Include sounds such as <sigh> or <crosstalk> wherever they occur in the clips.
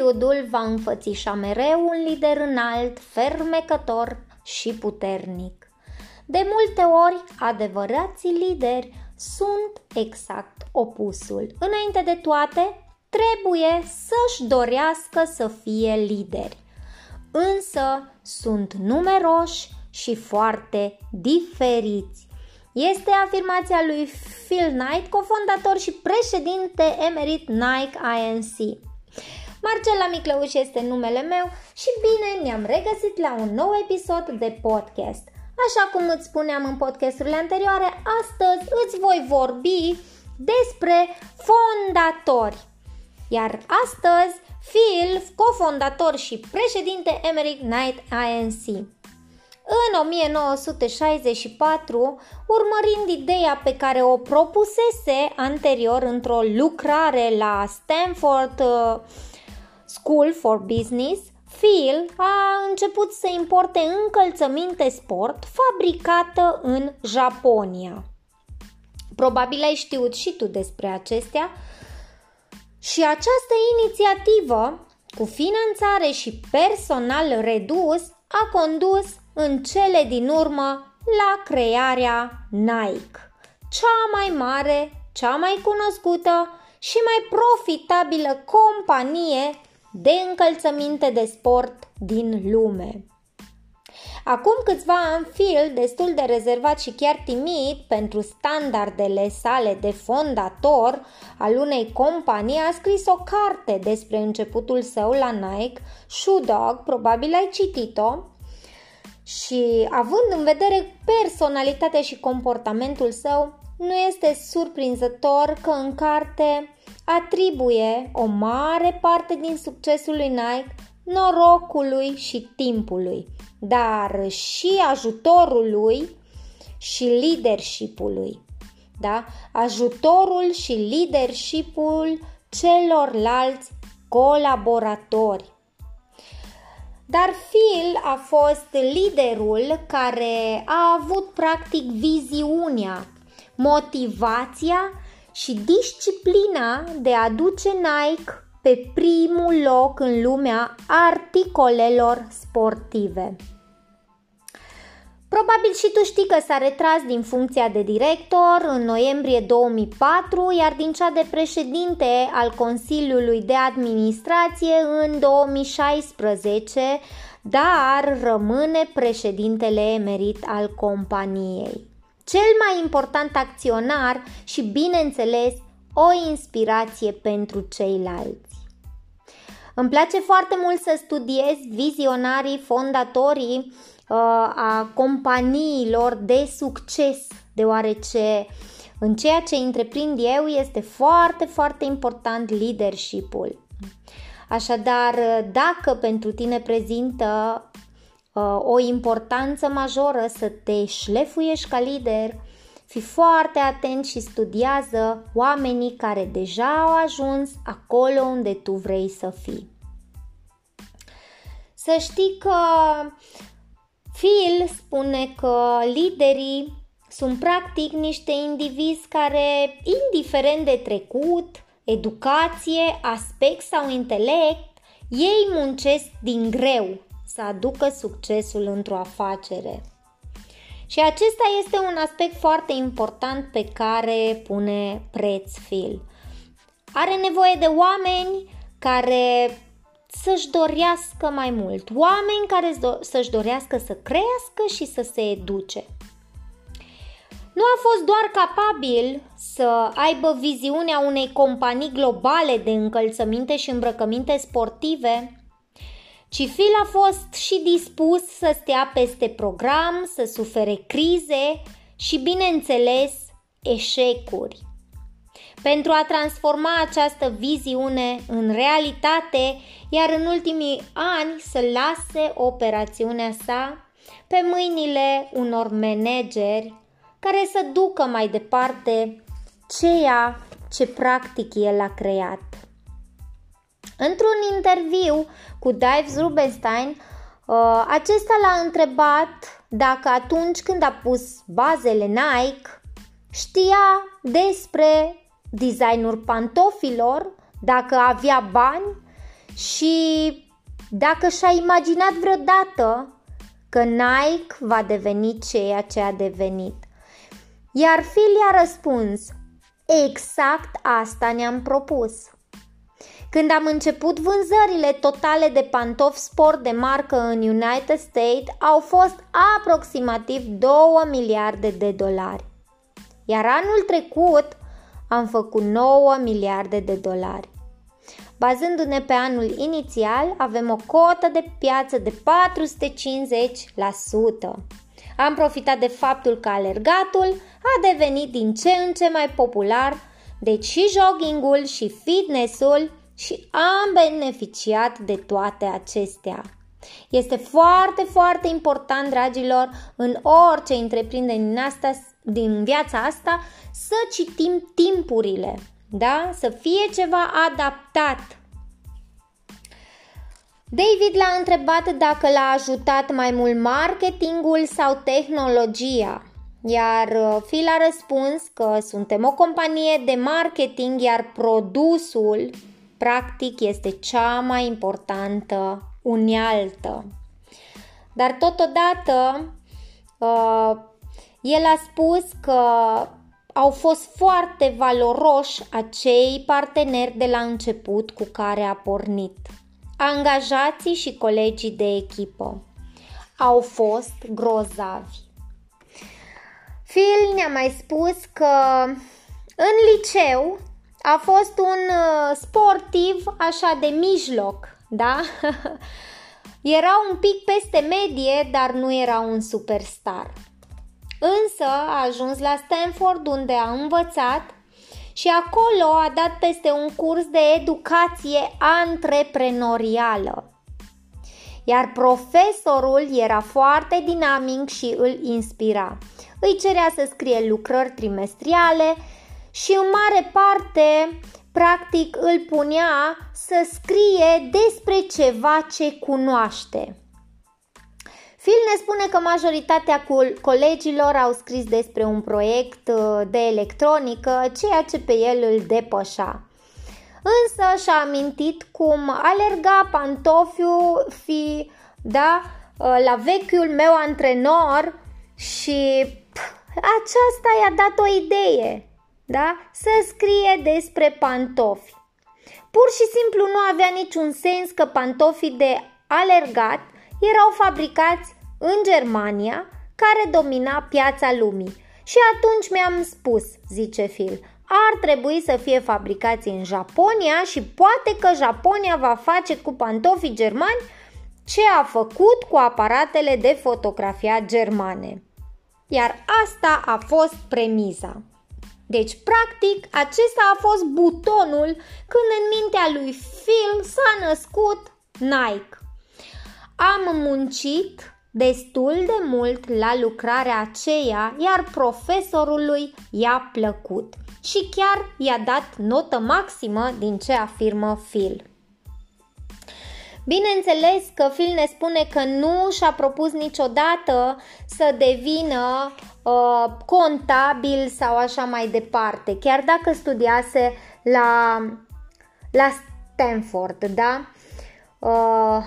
Hollywoodul va înfățișa mereu un lider înalt, fermecător și puternic. De multe ori, adevărații lideri sunt exact opusul. Înainte de toate, trebuie să-și dorească să fie lideri. Însă sunt numeroși și foarte diferiți. Este afirmația lui Phil Knight, cofondator și președinte emerit Nike INC. Marcela Miclăuș este numele meu și bine ne-am regăsit la un nou episod de podcast. Așa cum îți spuneam în podcasturile anterioare, astăzi îți voi vorbi despre fondatori. Iar astăzi, Phil, cofondator și președinte Emerick Knight INC. În 1964, urmărind ideea pe care o propusese anterior într-o lucrare la Stanford uh, School for Business, Phil a început să importe încălțăminte sport fabricată în Japonia. Probabil ai știut și tu despre acestea. Și această inițiativă, cu finanțare și personal redus, a condus în cele din urmă la crearea Nike, cea mai mare, cea mai cunoscută și mai profitabilă companie de încălțăminte de sport din lume. Acum câțiva ani, Phil, destul de rezervat și chiar timid pentru standardele sale de fondator al unei companii, a scris o carte despre începutul său la Nike, Shoe Dog, probabil ai citit-o, și având în vedere personalitatea și comportamentul său, nu este surprinzător că în carte atribuie o mare parte din succesul lui Nike norocului și timpului, dar și ajutorului și leadershipului. Da? Ajutorul și leadershipul celorlalți colaboratori. Dar Phil a fost liderul care a avut practic viziunea, motivația și disciplina de a duce Nike pe primul loc în lumea articolelor sportive. Probabil și tu știi că s-a retras din funcția de director în noiembrie 2004, iar din cea de președinte al Consiliului de Administrație în 2016, dar rămâne președintele emerit al companiei. Cel mai important acționar și, bineînțeles, o inspirație pentru ceilalți. Îmi place foarte mult să studiez vizionarii, fondatorii uh, a companiilor de succes, deoarece în ceea ce întreprind eu este foarte, foarte important leadership-ul. Așadar, dacă pentru tine prezintă uh, o importanță majoră să te șlefuiești ca lider, Fii foarte atent și studiază oamenii care deja au ajuns acolo unde tu vrei să fii. Să știi că Phil spune că liderii sunt practic niște indivizi care, indiferent de trecut, educație, aspect sau intelect, ei muncesc din greu să aducă succesul într-o afacere. Și acesta este un aspect foarte important pe care pune preț Phil. Are nevoie de oameni care să-și dorească mai mult, oameni care să-și dorească să crească și să se educe. Nu a fost doar capabil să aibă viziunea unei companii globale de încălțăminte și îmbrăcăminte sportive, ci Phil a fost și dispus să stea peste program, să sufere crize și, bineînțeles, eșecuri. Pentru a transforma această viziune în realitate, iar în ultimii ani să lase operațiunea sa pe mâinile unor manageri care să ducă mai departe ceea ce practic el a creat. Într-un interviu cu Dives Rubenstein, uh, acesta l-a întrebat dacă atunci când a pus bazele Nike știa despre designul pantofilor, dacă avea bani și dacă și-a imaginat vreodată că Nike va deveni ceea ce a devenit. Iar Phil i-a răspuns, exact asta ne-am propus. Când am început vânzările totale de pantofi sport de marcă în United States au fost aproximativ 2 miliarde de dolari. Iar anul trecut am făcut 9 miliarde de dolari. Bazându-ne pe anul inițial, avem o cotă de piață de 450%. Am profitat de faptul că alergatul a devenit din ce în ce mai popular, deci și joggingul și fitnessul și am beneficiat de toate acestea. Este foarte, foarte important, dragilor, în orice întreprindere din, asta, din viața asta, să citim timpurile, da? Să fie ceva adaptat. David l-a întrebat dacă l-a ajutat mai mult marketingul sau tehnologia. Iar uh, Phil a răspuns că suntem o companie de marketing, iar produsul practic este cea mai importantă unealtă. Dar totodată uh, el a spus că au fost foarte valoroși acei parteneri de la început cu care a pornit. Angajații și colegii de echipă au fost grozavi. Phil ne-a mai spus că în liceu a fost un uh, sportiv așa de mijloc, da? <laughs> era un pic peste medie, dar nu era un superstar. Însă a ajuns la Stanford unde a învățat și acolo a dat peste un curs de educație antreprenorială. Iar profesorul era foarte dinamic și îl inspira. Îi cerea să scrie lucrări trimestriale și în mare parte practic îl punea să scrie despre ceva ce cunoaște. Phil ne spune că majoritatea colegilor au scris despre un proiect uh, de electronică, ceea ce pe el îl depășa. Însă și-a amintit cum alerga pantofiul fi, da, uh, la vechiul meu antrenor și pf, aceasta i-a dat o idee, da, să scrie despre pantofi. Pur și simplu nu avea niciun sens că pantofii de alergat erau fabricați în Germania, care domina piața lumii. Și atunci mi-am spus, zice Phil, ar trebui să fie fabricați în Japonia și poate că Japonia va face cu pantofii germani ce a făcut cu aparatele de fotografiat germane. Iar asta a fost premiza. Deci, practic, acesta a fost butonul când în mintea lui Phil s-a născut Nike. Am muncit destul de mult la lucrarea aceea, iar profesorului i-a plăcut și chiar i-a dat notă maximă din ce afirmă Phil. Bineînțeles că Phil ne spune că nu și-a propus niciodată să devină uh, contabil sau așa mai departe, chiar dacă studiase la, la Stanford, da? Uh,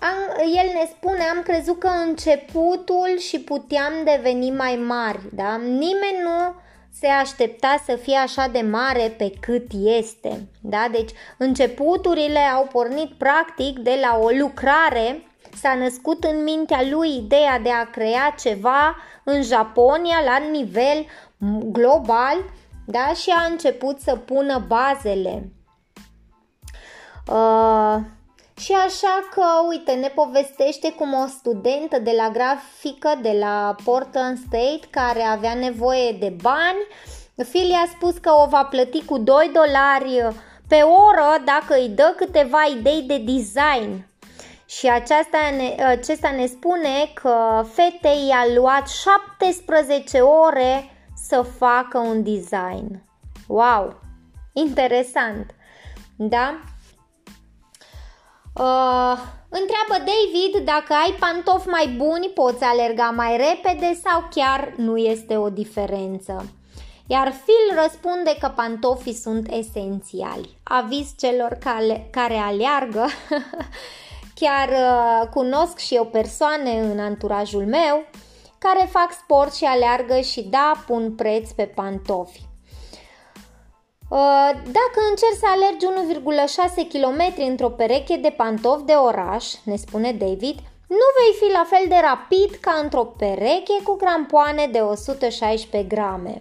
am, el ne spune, am crezut că începutul și puteam deveni mai mari, da? Nimeni nu se aștepta să fie așa de mare pe cât este, da? Deci începuturile au pornit practic de la o lucrare, s-a născut în mintea lui ideea de a crea ceva în Japonia la nivel global, da? Și a început să pună bazele. Uh, și așa că, uite, ne povestește cum o studentă de la grafică de la Portland State care avea nevoie de bani, Phil a spus că o va plăti cu 2 dolari pe oră dacă îi dă câteva idei de design. Și aceasta ne, acesta ne spune că fetei i-a luat 17 ore să facă un design. Wow! Interesant! Da? Uh, întreabă David dacă ai pantofi mai buni, poți alerga mai repede sau chiar nu este o diferență. Iar Phil răspunde că pantofii sunt esențiali. Aviz celor care, care aleargă. <laughs> Chiar uh, cunosc și eu persoane în anturajul meu care fac sport și aleargă și da, pun preț pe pantofi. Uh, dacă încerci să alergi 1,6 km într-o pereche de pantofi de oraș, ne spune David, nu vei fi la fel de rapid ca într-o pereche cu crampoane de 116 grame.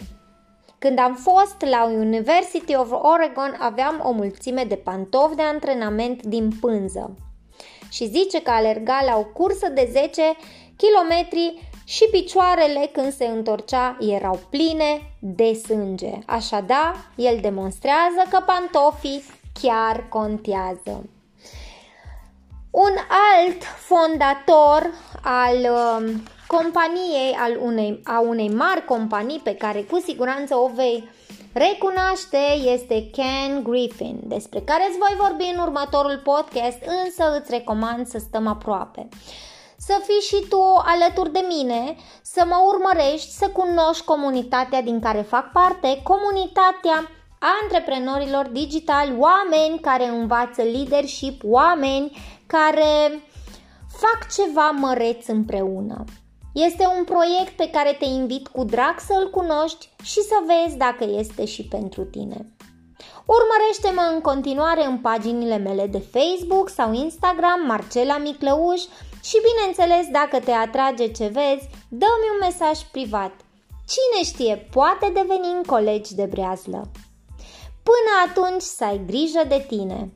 Când am fost la University of Oregon, aveam o mulțime de pantofi de antrenament din pânză. Și zice că alerga la o cursă de 10 km și picioarele când se întorcea erau pline de sânge. Așadar, el demonstrează că pantofii chiar contează. Un alt fondator al uh, companiei, al unei, a unei mari companii pe care cu siguranță o vei recunoaște este Ken Griffin, despre care îți voi vorbi în următorul podcast, însă îți recomand să stăm aproape. Să fii și tu alături de mine, să mă urmărești, să cunoști comunitatea din care fac parte, comunitatea antreprenorilor digitali, oameni care învață leadership, oameni care fac ceva măreț împreună. Este un proiect pe care te invit cu drag să-l cunoști și să vezi dacă este și pentru tine. Urmărește-mă în continuare în paginile mele de Facebook sau Instagram, Marcela Miclăuș și bineînțeles dacă te atrage ce vezi, dă-mi un mesaj privat. Cine știe, poate devenim colegi de breazlă. Până atunci să ai grijă de tine!